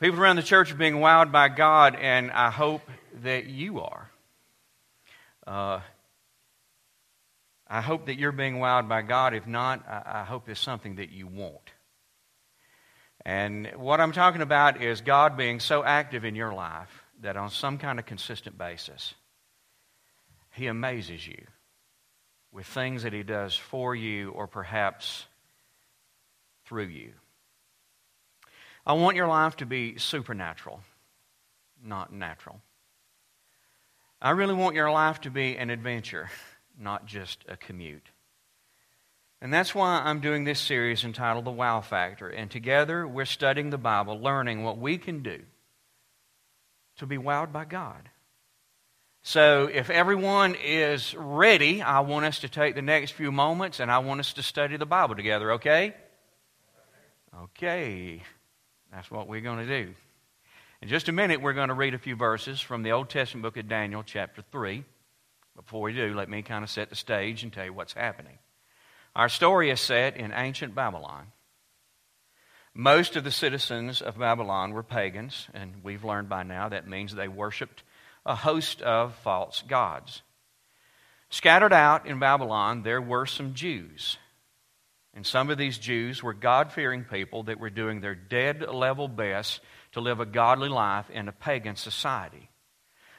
People around the church are being wowed by God, and I hope that you are. Uh, I hope that you're being wowed by God. If not, I, I hope it's something that you want. And what I'm talking about is God being so active in your life that on some kind of consistent basis, He amazes you with things that He does for you or perhaps through you. I want your life to be supernatural, not natural. I really want your life to be an adventure, not just a commute. And that's why I'm doing this series entitled The Wow Factor. And together we're studying the Bible, learning what we can do to be wowed by God. So, if everyone is ready, I want us to take the next few moments and I want us to study the Bible together, okay? Okay. That's what we're going to do. In just a minute, we're going to read a few verses from the Old Testament book of Daniel, chapter 3. Before we do, let me kind of set the stage and tell you what's happening. Our story is set in ancient Babylon. Most of the citizens of Babylon were pagans, and we've learned by now that means they worshiped a host of false gods. Scattered out in Babylon, there were some Jews and some of these Jews were God fearing people that were doing their dead level best to live a godly life in a pagan society.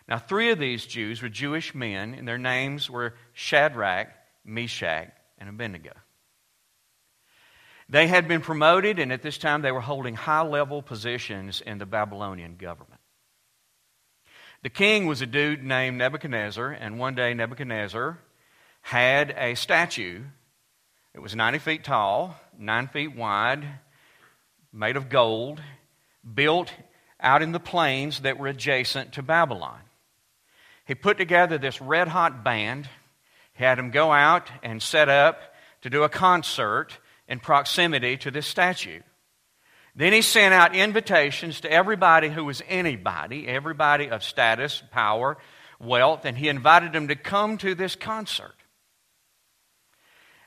Now, three of these Jews were Jewish men, and their names were Shadrach, Meshach, and Abednego. They had been promoted, and at this time they were holding high level positions in the Babylonian government. The king was a dude named Nebuchadnezzar, and one day Nebuchadnezzar had a statue it was 90 feet tall, 9 feet wide, made of gold, built out in the plains that were adjacent to Babylon. He put together this red hot band, he had them go out and set up to do a concert in proximity to this statue. Then he sent out invitations to everybody who was anybody, everybody of status, power, wealth, and he invited them to come to this concert.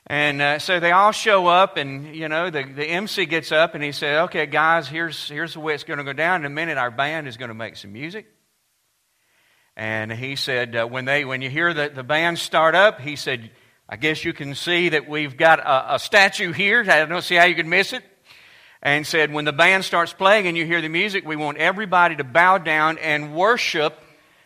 And uh, so they all show up, and you know the, the MC gets up and he said, "Okay, guys, here's here's the way it's going to go down. In a minute, our band is going to make some music." And he said, uh, "When they when you hear the, the band start up, he said, I guess you can see that we've got a, a statue here. I don't see how you could miss it." And said, "When the band starts playing and you hear the music, we want everybody to bow down and worship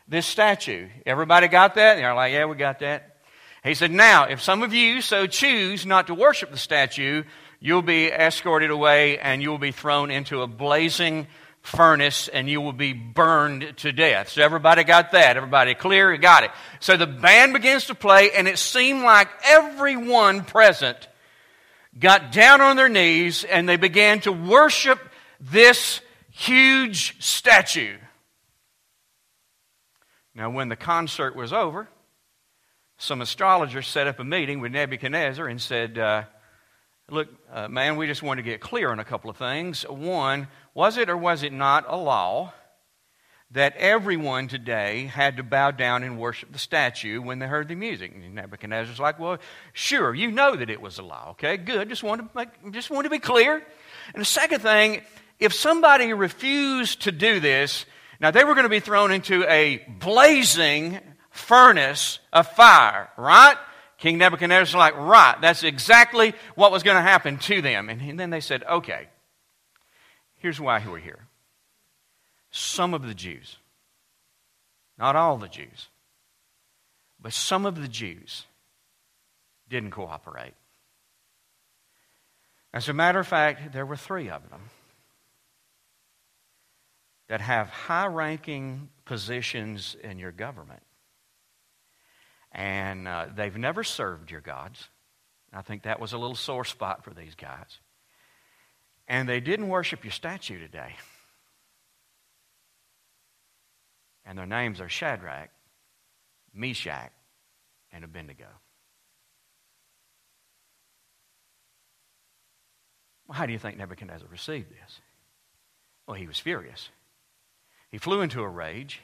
this statue." Everybody got that? And they're like, "Yeah, we got that." He said, Now, if some of you so choose not to worship the statue, you'll be escorted away and you will be thrown into a blazing furnace and you will be burned to death. So everybody got that. Everybody clear? You Got it. So the band begins to play and it seemed like everyone present got down on their knees and they began to worship this huge statue. Now, when the concert was over, some astrologers set up a meeting with Nebuchadnezzar and said, uh, Look, uh, man, we just want to get clear on a couple of things. One, was it or was it not a law that everyone today had to bow down and worship the statue when they heard the music? And Nebuchadnezzar's like, Well, sure, you know that it was a law. Okay, good. Just want to, make, just want to be clear. And the second thing, if somebody refused to do this, now they were going to be thrown into a blazing furnace of fire, right? King Nebuchadnezzar's like, right, that's exactly what was going to happen to them. And then they said, okay, here's why we're here. Some of the Jews, not all the Jews, but some of the Jews didn't cooperate. As a matter of fact, there were three of them that have high ranking positions in your government and uh, they've never served your gods. I think that was a little sore spot for these guys. And they didn't worship your statue today. And their names are Shadrach, Meshach, and Abednego. Well, how do you think Nebuchadnezzar received this? Well, he was furious. He flew into a rage.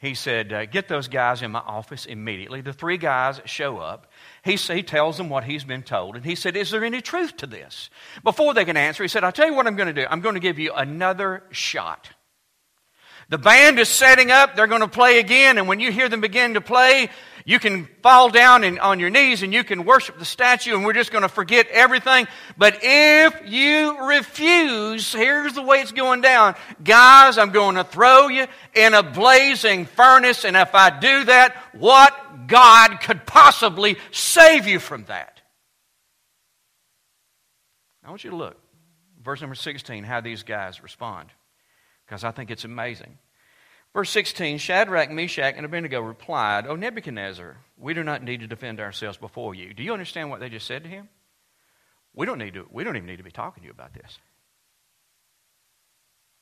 He said, uh, Get those guys in my office immediately. The three guys show up. He, he tells them what he's been told. And he said, Is there any truth to this? Before they can answer, he said, I'll tell you what I'm going to do. I'm going to give you another shot. The band is setting up. They're going to play again. And when you hear them begin to play, you can fall down and, on your knees and you can worship the statue and we're just going to forget everything. But if you refuse, here's the way it's going down. Guys, I'm going to throw you in a blazing furnace. And if I do that, what God could possibly save you from that? I want you to look. Verse number 16, how these guys respond because I think it's amazing. Verse 16 Shadrach, Meshach, and Abednego replied, O Nebuchadnezzar, we do not need to defend ourselves before you. Do you understand what they just said to him? We don't, need to, we don't even need to be talking to you about this.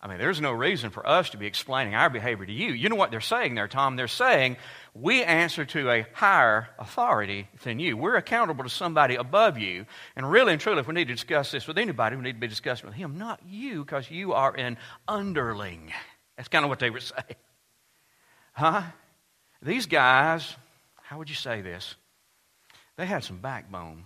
I mean, there's no reason for us to be explaining our behavior to you. You know what they're saying there, Tom? They're saying we answer to a higher authority than you. We're accountable to somebody above you. And really and truly, if we need to discuss this with anybody, we need to be discussing with him, not you, because you are an underling. That's kind of what they were saying. Huh? These guys, how would you say this? They had some backbone.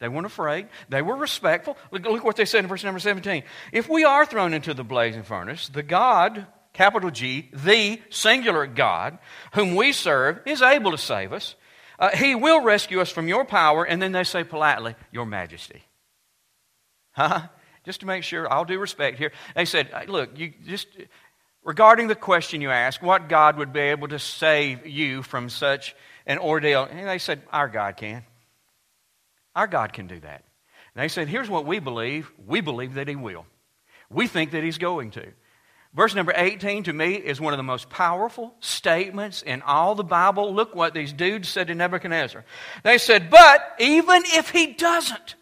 They weren't afraid. They were respectful. Look, look what they said in verse number 17. If we are thrown into the blazing furnace, the God, capital G, the singular God, whom we serve, is able to save us. Uh, he will rescue us from your power. And then they say politely, Your Majesty. Huh? Just to make sure, I'll do respect here. They said, Look, you just regarding the question you asked, what God would be able to save you from such an ordeal? And they said, Our God can. Our God can do that. And they said, Here's what we believe. We believe that He will. We think that He's going to. Verse number 18 to me is one of the most powerful statements in all the Bible. Look what these dudes said to Nebuchadnezzar. They said, But even if He doesn't,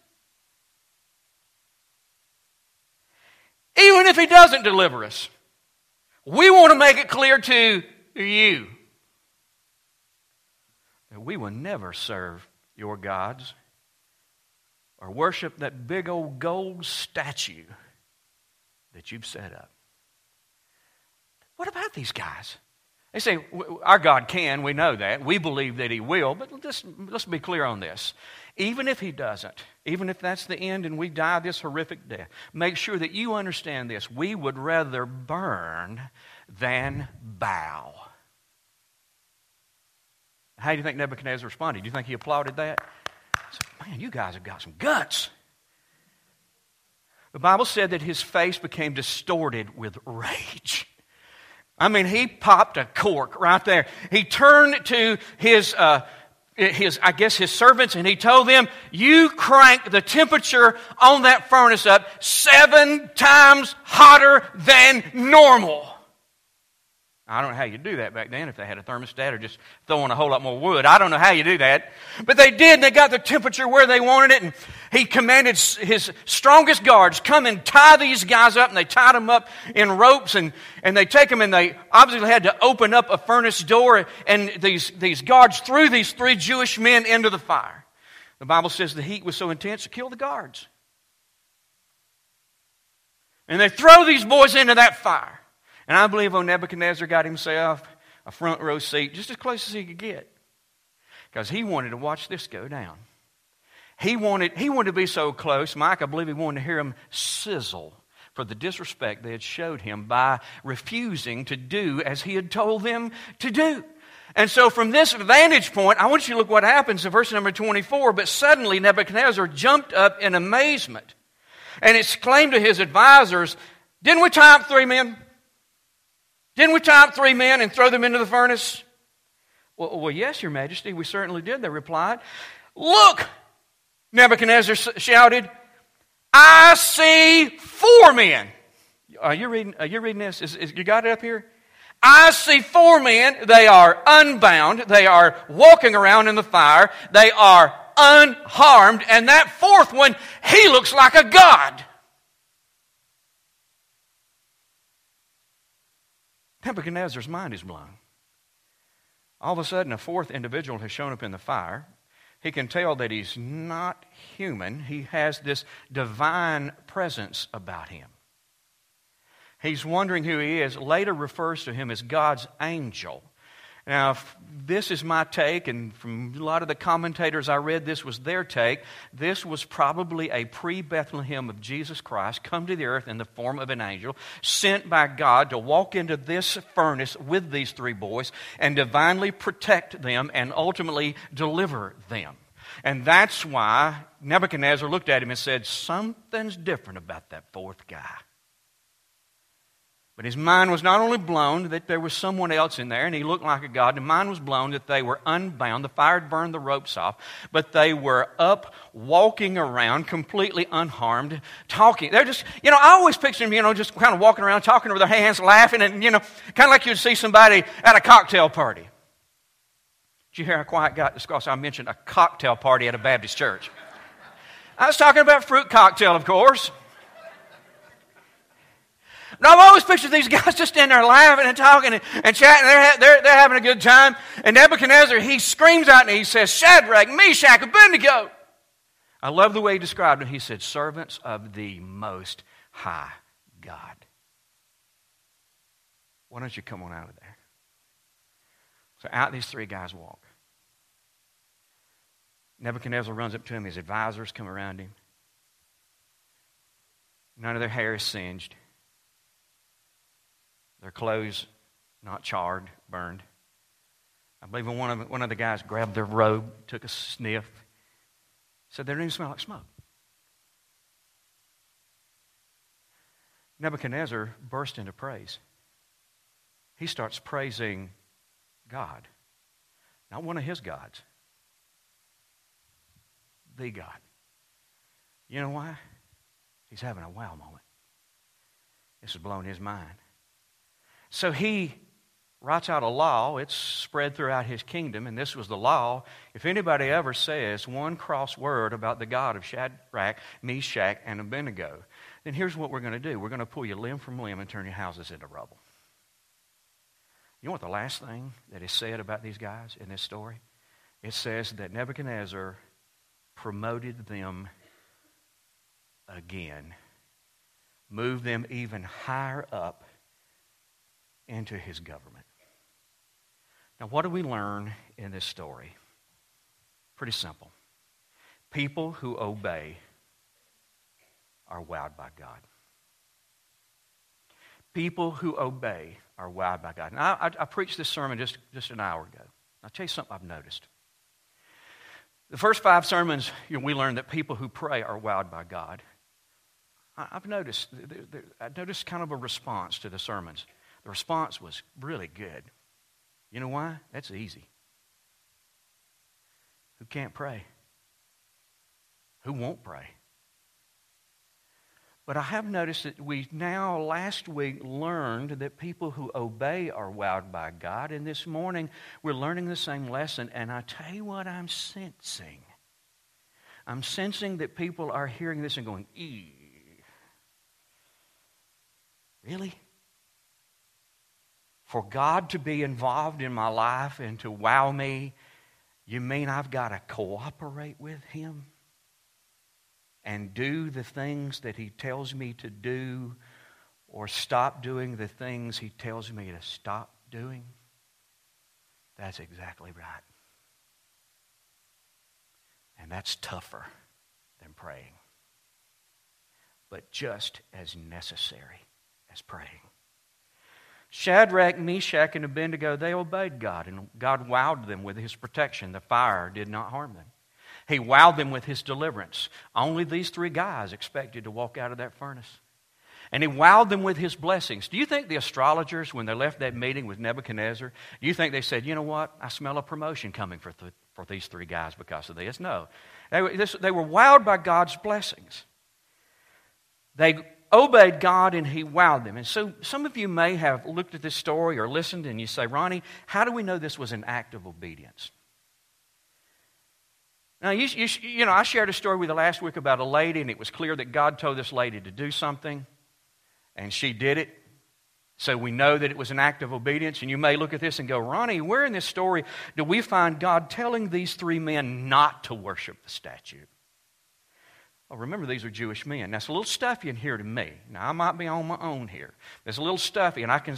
even if He doesn't deliver us, we want to make it clear to you that we will never serve your gods or worship that big old gold statue that you've set up. What about these guys? They say, Our God can, we know that. We believe that He will, but let's, let's be clear on this. Even if He doesn't, even if that's the end and we die this horrific death, make sure that you understand this. We would rather burn than bow. How do you think Nebuchadnezzar responded? Do you think he applauded that? Said, Man, you guys have got some guts. The Bible said that his face became distorted with rage. I mean, he popped a cork right there. He turned to his, uh, his, I guess, his servants, and he told them, "You crank the temperature on that furnace up seven times hotter than normal." I don't know how you do that back then if they had a thermostat or just throwing a whole lot more wood. I don't know how you do that. But they did. They got the temperature where they wanted it. And he commanded his strongest guards, come and tie these guys up. And they tied them up in ropes. And, and they take them and they obviously had to open up a furnace door. And these, these guards threw these three Jewish men into the fire. The Bible says the heat was so intense it killed the guards. And they throw these boys into that fire. And I believe old Nebuchadnezzar got himself a front row seat just as close as he could get because he wanted to watch this go down. He wanted, he wanted to be so close, Mike, I believe he wanted to hear him sizzle for the disrespect they had showed him by refusing to do as he had told them to do. And so, from this vantage point, I want you to look what happens in verse number 24. But suddenly, Nebuchadnezzar jumped up in amazement and exclaimed to his advisors, Didn't we tie up three men? Didn't we tie up three men and throw them into the furnace? Well, well, yes, Your Majesty, we certainly did, they replied. Look, Nebuchadnezzar shouted, I see four men. Are you reading, are you reading this? Is, is, you got it up here? I see four men. They are unbound. They are walking around in the fire. They are unharmed. And that fourth one, he looks like a god. Nebuchadnezzar's mind is blown. All of a sudden, a fourth individual has shown up in the fire. He can tell that he's not human, he has this divine presence about him. He's wondering who he is. Later refers to him as God's angel. Now, this is my take, and from a lot of the commentators I read, this was their take. This was probably a pre Bethlehem of Jesus Christ come to the earth in the form of an angel, sent by God to walk into this furnace with these three boys and divinely protect them and ultimately deliver them. And that's why Nebuchadnezzar looked at him and said, Something's different about that fourth guy. But his mind was not only blown that there was someone else in there and he looked like a god, his mind was blown that they were unbound. The fire had burned the ropes off, but they were up walking around completely unharmed, talking. They're just, you know, I always picture them, you know, just kind of walking around, talking with their hands, laughing, and, you know, kind of like you'd see somebody at a cocktail party. Did you hear how quiet got? Because I mentioned a cocktail party at a Baptist church. I was talking about fruit cocktail, of course. And I've always pictured these guys just in there laughing and talking and, and chatting. They're, they're, they're having a good time. And Nebuchadnezzar, he screams out and he says, Shadrach, Meshach, Abednego. I love the way he described it. He said, servants of the Most High God. Why don't you come on out of there? So out these three guys walk. Nebuchadnezzar runs up to him. His advisors come around him. None of their hair is singed their clothes not charred, burned. I believe one of, one of the guys grabbed their robe, took a sniff, said they didn't even smell like smoke. Nebuchadnezzar burst into praise. He starts praising God, not one of his gods, the God. You know why? He's having a wow moment. This has blown his mind. So he writes out a law. It's spread throughout his kingdom, and this was the law. If anybody ever says one cross word about the God of Shadrach, Meshach, and Abednego, then here's what we're going to do we're going to pull you limb from limb and turn your houses into rubble. You know what the last thing that is said about these guys in this story? It says that Nebuchadnezzar promoted them again, moved them even higher up into his government. Now, what do we learn in this story? Pretty simple. People who obey are wowed by God. People who obey are wowed by God. Now, I, I, preached this sermon just, just an hour ago. I'll tell you something I've noticed. The first five sermons, you know, we learned that people who pray are wowed by God. I, I've noticed, I've noticed kind of a response to the sermons. The response was really good. You know why? That's easy. Who can't pray? Who won't pray? But I have noticed that we now, last week, learned that people who obey are wowed by God. And this morning, we're learning the same lesson. And I tell you what I'm sensing. I'm sensing that people are hearing this and going, Eee. Really? For God to be involved in my life and to wow me, you mean I've got to cooperate with Him and do the things that He tells me to do or stop doing the things He tells me to stop doing? That's exactly right. And that's tougher than praying, but just as necessary as praying. Shadrach, Meshach, and Abednego, they obeyed God, and God wowed them with his protection. The fire did not harm them. He wowed them with his deliverance. Only these three guys expected to walk out of that furnace. And he wowed them with his blessings. Do you think the astrologers, when they left that meeting with Nebuchadnezzar, do you think they said, you know what? I smell a promotion coming for, th- for these three guys because of this? No. They, this, they were wowed by God's blessings. They obeyed God and he wowed them. And so some of you may have looked at this story or listened and you say, Ronnie, how do we know this was an act of obedience? Now, you, you, you, know, I shared a story with you last week about a lady, and it was clear that God told this lady to do something, and she did it. So we know that it was an act of obedience. And you may look at this and go, Ronnie, where in this story do we find God telling these three men not to worship the statue? Oh, remember, these are Jewish men. That's a little stuffy in here to me. Now, I might be on my own here. It's a little stuffy, and I can,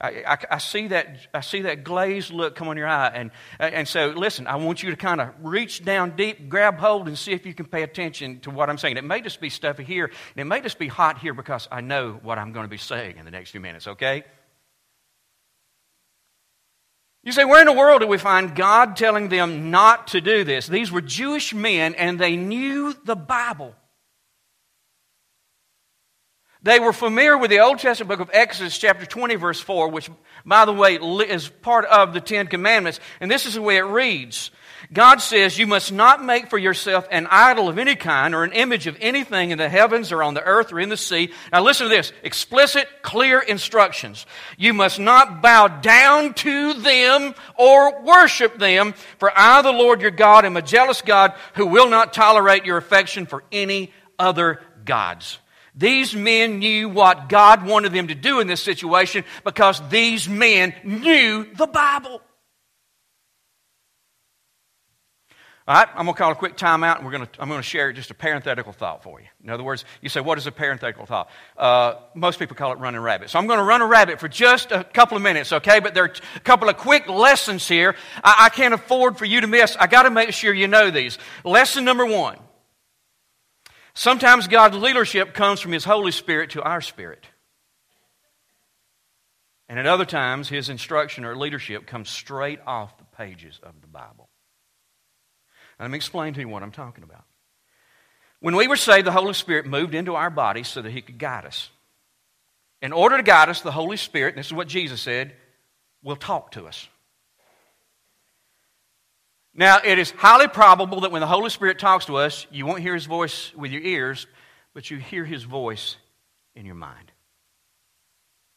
I, I, I, see that, I see that glazed look come on your eye. And, and so, listen, I want you to kind of reach down deep, grab hold, and see if you can pay attention to what I'm saying. It may just be stuffy here, and it may just be hot here because I know what I'm going to be saying in the next few minutes, okay? You say, where in the world do we find God telling them not to do this? These were Jewish men and they knew the Bible. They were familiar with the Old Testament book of Exodus, chapter 20, verse 4, which, by the way, is part of the Ten Commandments. And this is the way it reads God says, You must not make for yourself an idol of any kind or an image of anything in the heavens or on the earth or in the sea. Now, listen to this explicit, clear instructions. You must not bow down to them or worship them, for I, the Lord your God, am a jealous God who will not tolerate your affection for any other gods. These men knew what God wanted them to do in this situation because these men knew the Bible. All right, I'm going to call a quick timeout and we're going to, I'm going to share just a parenthetical thought for you. In other words, you say, what is a parenthetical thought? Uh, most people call it running rabbit. So I'm going to run a rabbit for just a couple of minutes, okay? But there are a couple of quick lessons here I, I can't afford for you to miss. I got to make sure you know these. Lesson number one Sometimes God's leadership comes from His Holy Spirit to our spirit. And at other times, His instruction or leadership comes straight off the pages of the Bible. Let me explain to you what I'm talking about. When we were saved, the Holy Spirit moved into our bodies so that He could guide us. In order to guide us, the Holy Spirit, this is what Jesus said, will talk to us. Now, it is highly probable that when the Holy Spirit talks to us, you won't hear his voice with your ears, but you hear his voice in your mind.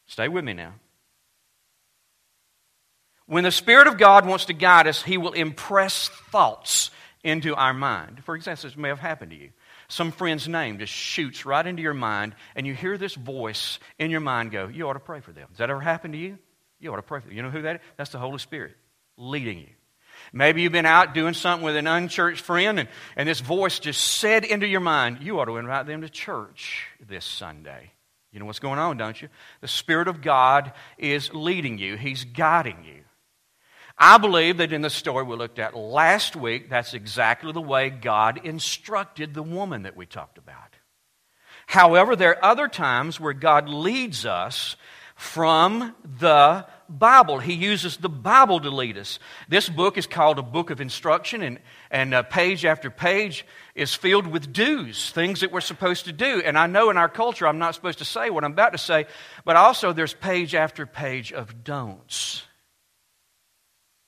Stay with me now. When the Spirit of God wants to guide us, he will impress thoughts into our mind. For example, this may have happened to you. Some friend's name just shoots right into your mind, and you hear this voice in your mind go, You ought to pray for them. Has that ever happened to you? You ought to pray for them. You know who that is? That's the Holy Spirit leading you. Maybe you've been out doing something with an unchurched friend, and, and this voice just said into your mind, You ought to invite them to church this Sunday. You know what's going on, don't you? The Spirit of God is leading you, He's guiding you. I believe that in the story we looked at last week, that's exactly the way God instructed the woman that we talked about. However, there are other times where God leads us from the Bible. He uses the Bible to lead us. This book is called a book of instruction, and, and uh, page after page is filled with do's, things that we're supposed to do. And I know in our culture I'm not supposed to say what I'm about to say, but also there's page after page of don'ts,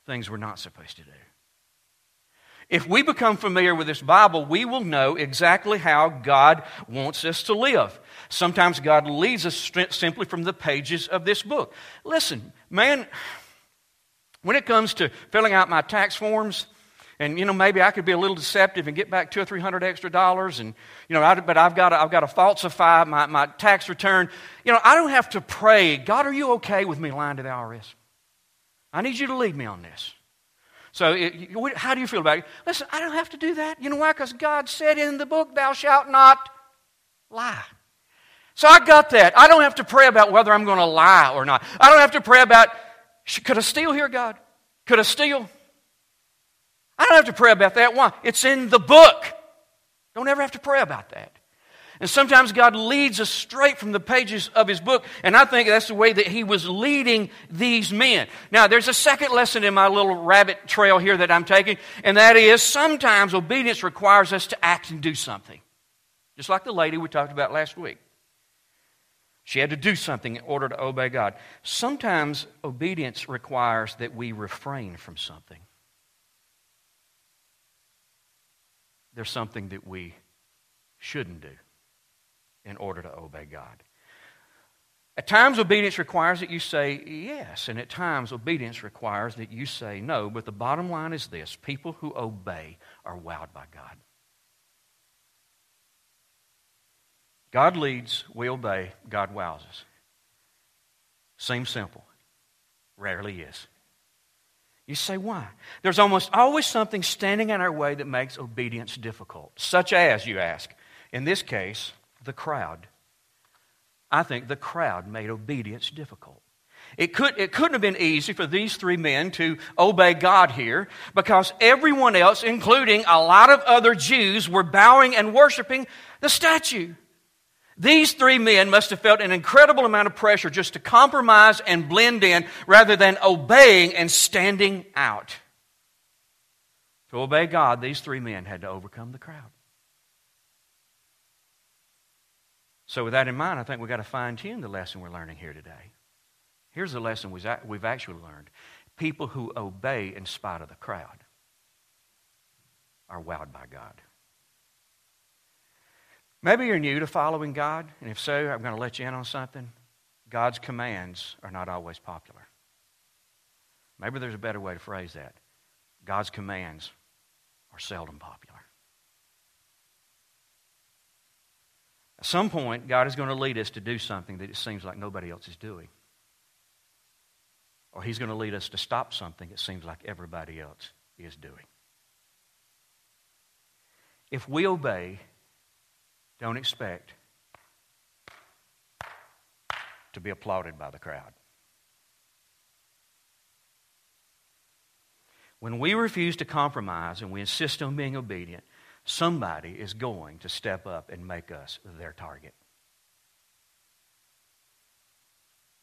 things we're not supposed to do. If we become familiar with this Bible, we will know exactly how God wants us to live. Sometimes God leads us simply from the pages of this book. Listen, man, when it comes to filling out my tax forms, and you know maybe I could be a little deceptive and get back two or three hundred extra dollars, and you know, I, but I've got to, I've got to falsify my, my tax return. You know, I don't have to pray. God, are you okay with me lying to the IRS? I need you to lead me on this. So, it, how do you feel about it? Listen, I don't have to do that. You know why? Because God said in the book, "Thou shalt not lie." So I got that. I don't have to pray about whether I'm going to lie or not. I don't have to pray about, could I steal here, God? Could I steal? I don't have to pray about that. Why? It's in the book. Don't ever have to pray about that. And sometimes God leads us straight from the pages of His book, and I think that's the way that He was leading these men. Now, there's a second lesson in my little rabbit trail here that I'm taking, and that is sometimes obedience requires us to act and do something. Just like the lady we talked about last week. She had to do something in order to obey God. Sometimes obedience requires that we refrain from something. There's something that we shouldn't do in order to obey God. At times, obedience requires that you say yes, and at times, obedience requires that you say no. But the bottom line is this people who obey are wowed by God. God leads, we obey, God wows us. Seems simple. Rarely is. You say, why? There's almost always something standing in our way that makes obedience difficult. Such as, you ask, In this case, the crowd. I think the crowd made obedience difficult. It, could, it couldn't have been easy for these three men to obey God here because everyone else, including a lot of other Jews, were bowing and worshiping the statue. These three men must have felt an incredible amount of pressure just to compromise and blend in rather than obeying and standing out. To obey God, these three men had to overcome the crowd. So, with that in mind, I think we've got to fine tune the lesson we're learning here today. Here's the lesson we've actually learned people who obey in spite of the crowd are wowed by God. Maybe you're new to following God, and if so, I'm going to let you in on something. God's commands are not always popular. Maybe there's a better way to phrase that. God's commands are seldom popular. At some point, God is going to lead us to do something that it seems like nobody else is doing. Or He's going to lead us to stop something it seems like everybody else is doing. If we obey, don't expect to be applauded by the crowd. When we refuse to compromise and we insist on being obedient, somebody is going to step up and make us their target.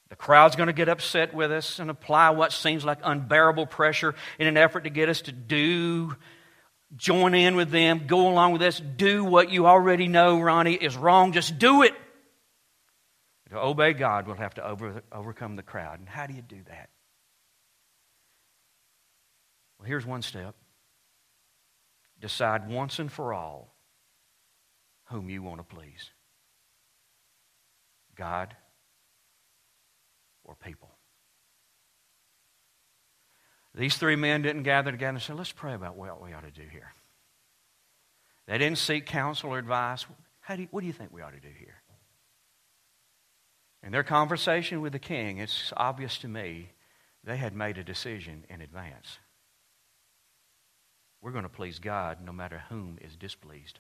The crowd's going to get upset with us and apply what seems like unbearable pressure in an effort to get us to do, join in with them, go along with us, do what you already know, Ronnie, is wrong. Just do it. To obey God, we'll have to over, overcome the crowd. And how do you do that? Well, here's one step decide once and for all whom you want to please God or people. These three men didn't gather together and say, let's pray about what we ought to do here. They didn't seek counsel or advice. Do you, what do you think we ought to do here? In their conversation with the king, it's obvious to me they had made a decision in advance. We're going to please God no matter whom is displeased.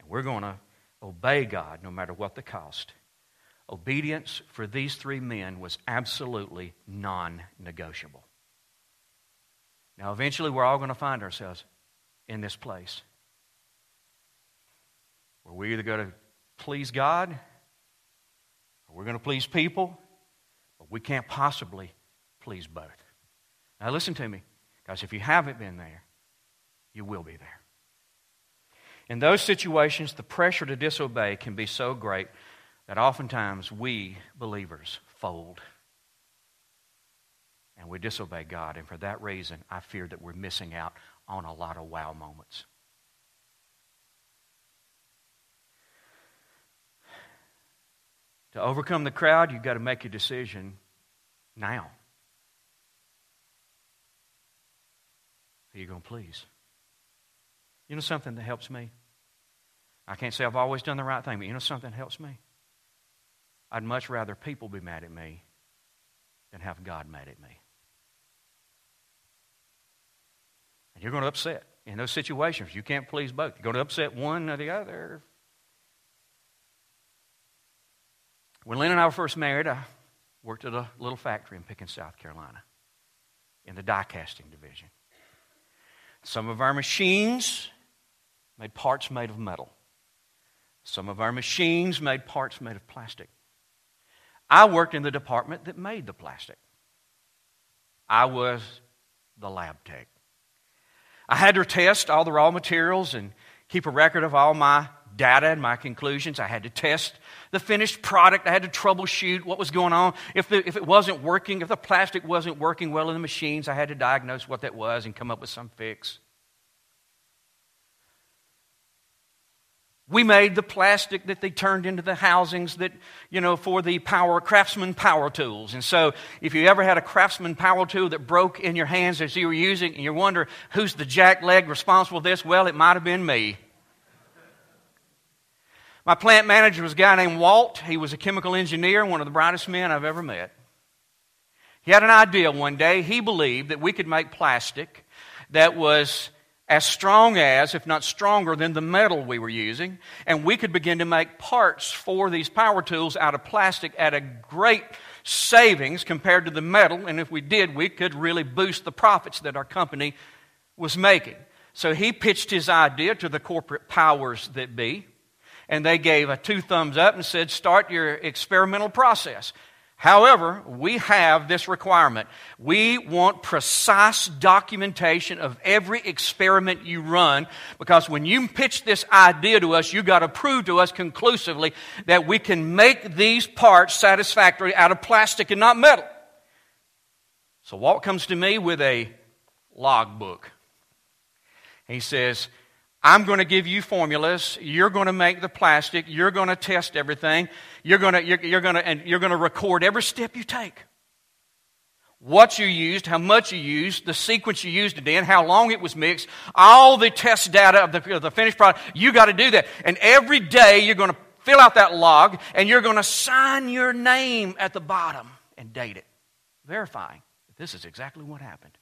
And we're going to obey God no matter what the cost. Obedience for these three men was absolutely non negotiable. Now, eventually, we're all going to find ourselves in this place where we're either going to please God or we're going to please people, but we can't possibly please both. Now, listen to me. Because if you haven't been there, you will be there. In those situations, the pressure to disobey can be so great that oftentimes we believers fold and we disobey God. And for that reason, I fear that we're missing out on a lot of wow moments. To overcome the crowd, you've got to make a decision now. Who are going to please? You know something that helps me? I can't say I've always done the right thing, but you know something that helps me? I'd much rather people be mad at me than have God mad at me. And you're going to upset in those situations. You can't please both. You're going to upset one or the other. When Lynn and I were first married, I worked at a little factory in Pickens, South Carolina, in the die casting division. Some of our machines made parts made of metal. Some of our machines made parts made of plastic. I worked in the department that made the plastic. I was the lab tech. I had to test all the raw materials and keep a record of all my data and my conclusions. I had to test the finished product. I had to troubleshoot what was going on. If, the, if it wasn't working, if the plastic wasn't working well in the machines, I had to diagnose what that was and come up with some fix. We made the plastic that they turned into the housings that, you know, for the power, craftsman power tools. And so, if you ever had a craftsman power tool that broke in your hands as you were using and you wonder who's the jack leg responsible for this, well, it might have been me. My plant manager was a guy named Walt. He was a chemical engineer, one of the brightest men I've ever met. He had an idea one day. He believed that we could make plastic that was as strong as, if not stronger than, the metal we were using. And we could begin to make parts for these power tools out of plastic at a great savings compared to the metal. And if we did, we could really boost the profits that our company was making. So he pitched his idea to the corporate powers that be. And they gave a two thumbs up and said, Start your experimental process. However, we have this requirement. We want precise documentation of every experiment you run because when you pitch this idea to us, you got to prove to us conclusively that we can make these parts satisfactory out of plastic and not metal. So Walt comes to me with a logbook. He says, I'm going to give you formulas. You're going to make the plastic. You're going to test everything. You're going to, you're, you're going to, and you're going to record every step you take. What you used, how much you used, the sequence you used it in, how long it was mixed, all the test data of the, of the finished product. You got to do that. And every day you're going to fill out that log and you're going to sign your name at the bottom and date it, verifying that this is exactly what happened.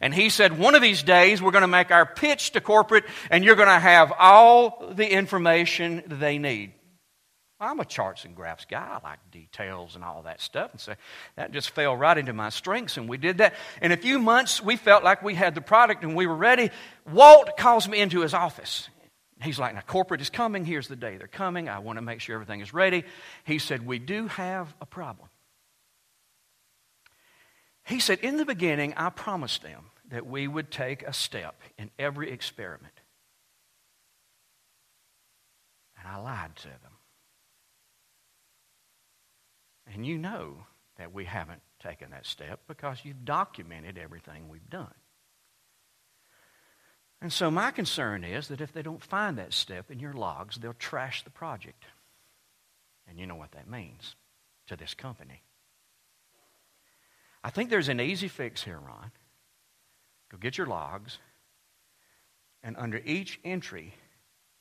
And he said, One of these days we're going to make our pitch to corporate and you're going to have all the information they need. I'm a charts and graphs guy. I like details and all that stuff. And so that just fell right into my strengths, and we did that. In a few months, we felt like we had the product and we were ready. Walt calls me into his office. He's like, Now, corporate is coming. Here's the day they're coming. I want to make sure everything is ready. He said, We do have a problem. He said, In the beginning, I promised them that we would take a step in every experiment. And I lied to them. And you know that we haven't taken that step because you've documented everything we've done. And so my concern is that if they don't find that step in your logs, they'll trash the project. And you know what that means to this company. I think there's an easy fix here, Ron. Go get your logs, and under each entry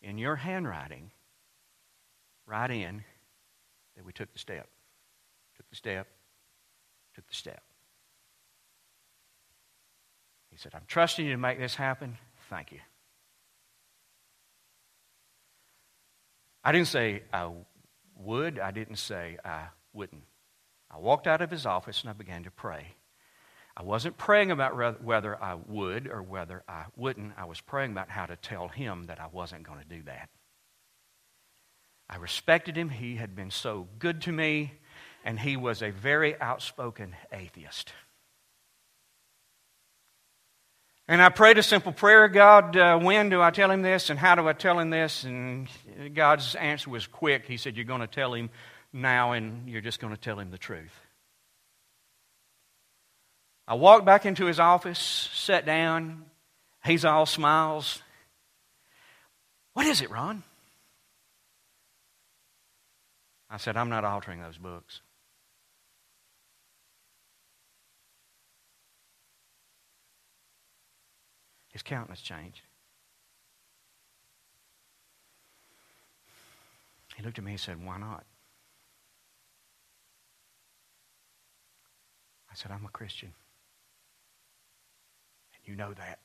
in your handwriting, write in that we took the step, took the step, took the step. He said, I'm trusting you to make this happen. Thank you. I didn't say I would, I didn't say I wouldn't. I walked out of his office and I began to pray. I wasn't praying about whether I would or whether I wouldn't. I was praying about how to tell him that I wasn't going to do that. I respected him. He had been so good to me, and he was a very outspoken atheist. And I prayed a simple prayer God, uh, when do I tell him this, and how do I tell him this? And God's answer was quick. He said, You're going to tell him now, and you're just going to tell him the truth. I walked back into his office, sat down. He's all smiles. What is it, Ron? I said, I'm not altering those books. His countenance changed. He looked at me and said, Why not? I said, I'm a Christian. And you know that.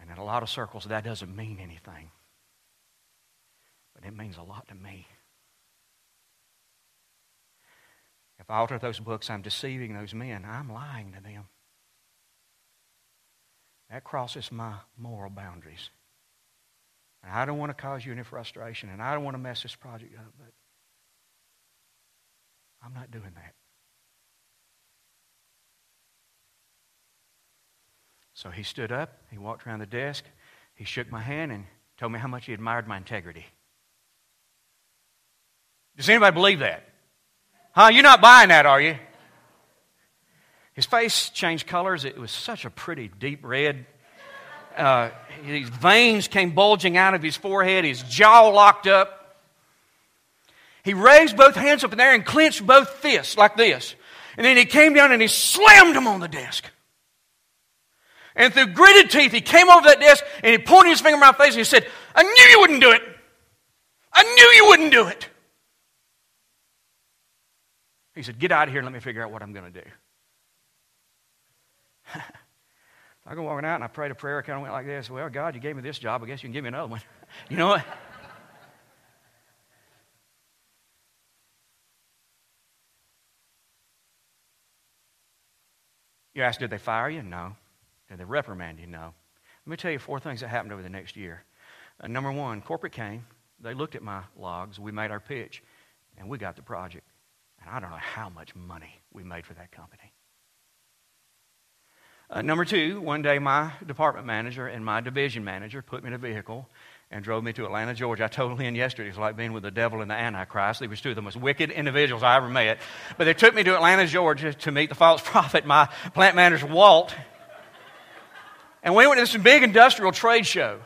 And in a lot of circles, that doesn't mean anything. But it means a lot to me. If I alter those books, I'm deceiving those men. I'm lying to them. That crosses my moral boundaries. And I don't want to cause you any frustration, and I don't want to mess this project up, but I'm not doing that. So he stood up, he walked around the desk, he shook my hand, and told me how much he admired my integrity. Does anybody believe that? Huh? You're not buying that, are you? His face changed colors. It was such a pretty deep red. Uh, these veins came bulging out of his forehead, his jaw locked up. He raised both hands up in the air and clenched both fists like this. And then he came down and he slammed them on the desk. And through gritted teeth, he came over that desk and he pointed his finger in my face and he said, I knew you wouldn't do it. I knew you wouldn't do it. He said, Get out of here and let me figure out what I'm going to do. I go walking out and I prayed a prayer, kind of went like this Well, God, you gave me this job. I guess you can give me another one. you know what? You ask, did they fire you? No. Did they reprimand you? No. Let me tell you four things that happened over the next year. Uh, number one, corporate came. They looked at my logs. We made our pitch, and we got the project. And I don't know how much money we made for that company. Uh, number two, one day my department manager and my division manager put me in a vehicle and drove me to Atlanta, Georgia. I told Lynn yesterday it was like being with the devil and the Antichrist. They were two of the most wicked individuals I ever met. But they took me to Atlanta, Georgia to meet the false prophet, my plant manager, Walt. And we went to this big industrial trade show.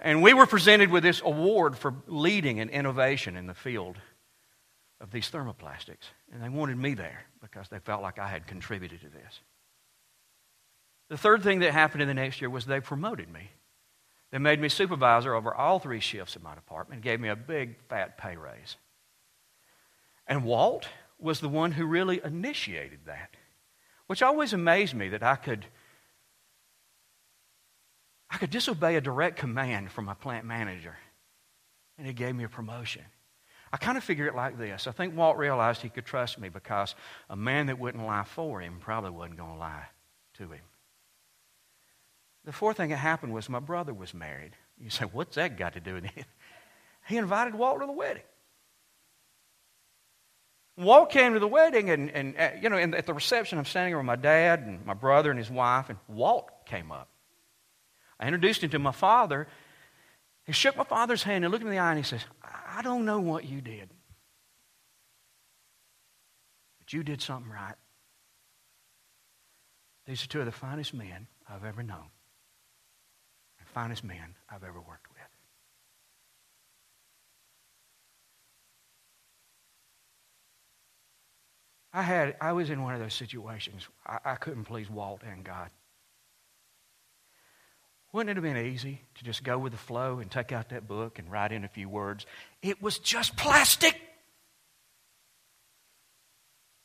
And we were presented with this award for leading in innovation in the field of these thermoplastics. And they wanted me there because they felt like I had contributed to this. The third thing that happened in the next year was they promoted me. They made me supervisor over all three shifts in my department, gave me a big fat pay raise. And Walt was the one who really initiated that, which always amazed me that I could I could disobey a direct command from my plant manager, and he gave me a promotion. I kind of figure it like this. I think Walt realized he could trust me because a man that wouldn't lie for him probably wasn't going to lie to him. The fourth thing that happened was my brother was married. You say, what's that got to do with it? He invited Walt to the wedding. Walt came to the wedding, and, and uh, you know, at the reception, I'm standing with my dad and my brother and his wife, and Walt came up. I introduced him to my father. He shook my father's hand and looked me in the eye and he says, I don't know what you did, but you did something right. These are two of the finest men I've ever known, finest man I've ever worked with. I had I was in one of those situations. I, I couldn't please Walt and God. Wouldn't it have been easy to just go with the flow and take out that book and write in a few words? It was just plastic.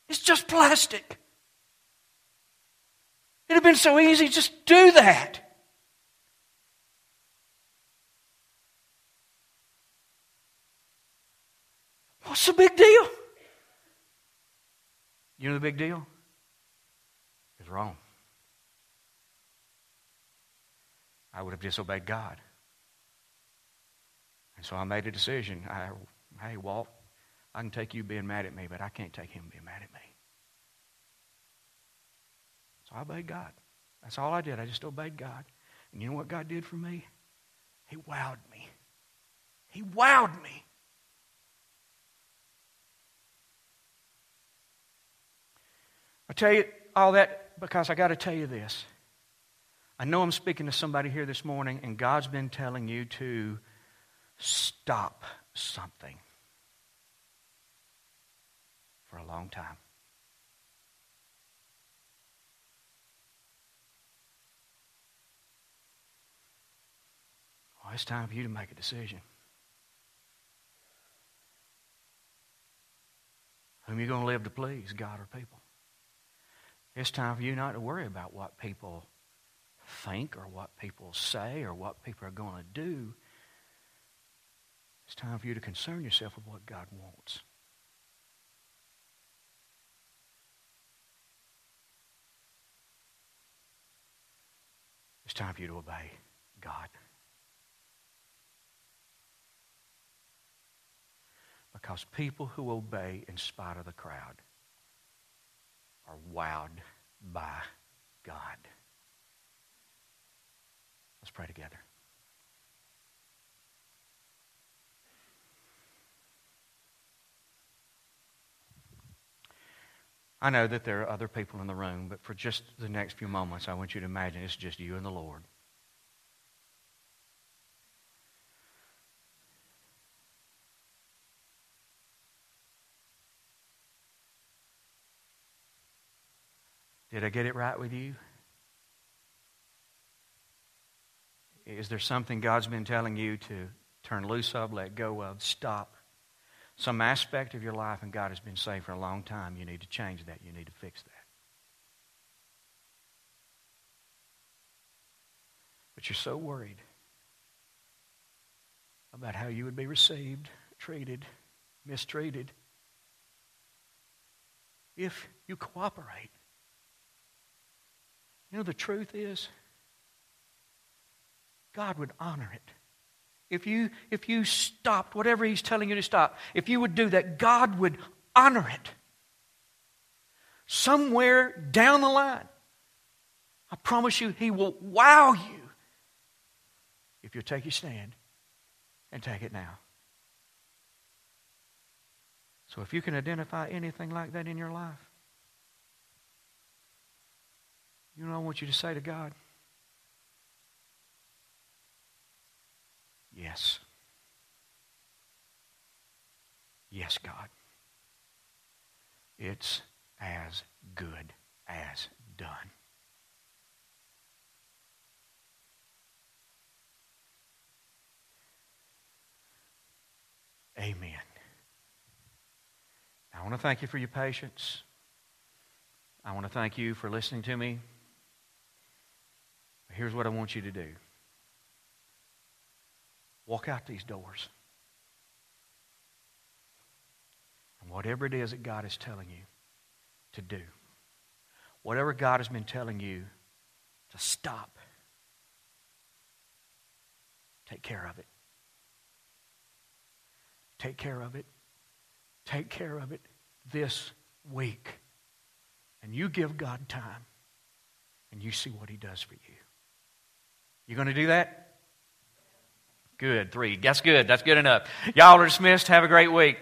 It's just plastic. It'd have been so easy just do that. What's the big deal? You know the big deal? It's wrong. I would have disobeyed God. And so I made a decision. I, hey, Walt, I can take you being mad at me, but I can't take him being mad at me. So I obeyed God. That's all I did. I just obeyed God. And you know what God did for me? He wowed me. He wowed me. I tell you all that because I got to tell you this. I know I'm speaking to somebody here this morning, and God's been telling you to stop something for a long time. Well, it's time for you to make a decision. Whom are you going to live to please, God or people? It's time for you not to worry about what people think or what people say or what people are going to do. It's time for you to concern yourself with what God wants. It's time for you to obey God. Because people who obey in spite of the crowd are wowed by God. Let's pray together. I know that there are other people in the room, but for just the next few moments, I want you to imagine it's just you and the Lord. Did I get it right with you? Is there something God's been telling you to turn loose of, let go of, stop? Some aspect of your life, and God has been saying for a long time, you need to change that. You need to fix that. but you're so worried about how you would be received, treated, mistreated if you cooperate. You know, the truth is, God would honor it. If you, if you stopped whatever He's telling you to stop, if you would do that, God would honor it. Somewhere down the line, I promise you, He will wow you if you'll take your stand and take it now. So if you can identify anything like that in your life, you know I want you to say to God, Yes. Yes, God. It's as good as done. Amen. I want to thank you for your patience. I want to thank you for listening to me. Here's what I want you to do walk out these doors. And whatever it is that God is telling you to do, whatever God has been telling you to stop, take care of it. Take care of it. Take care of it this week. And you give God time and you see what He does for you. You going to do that? Good. Three. That's good. That's good enough. Y'all are dismissed. Have a great week.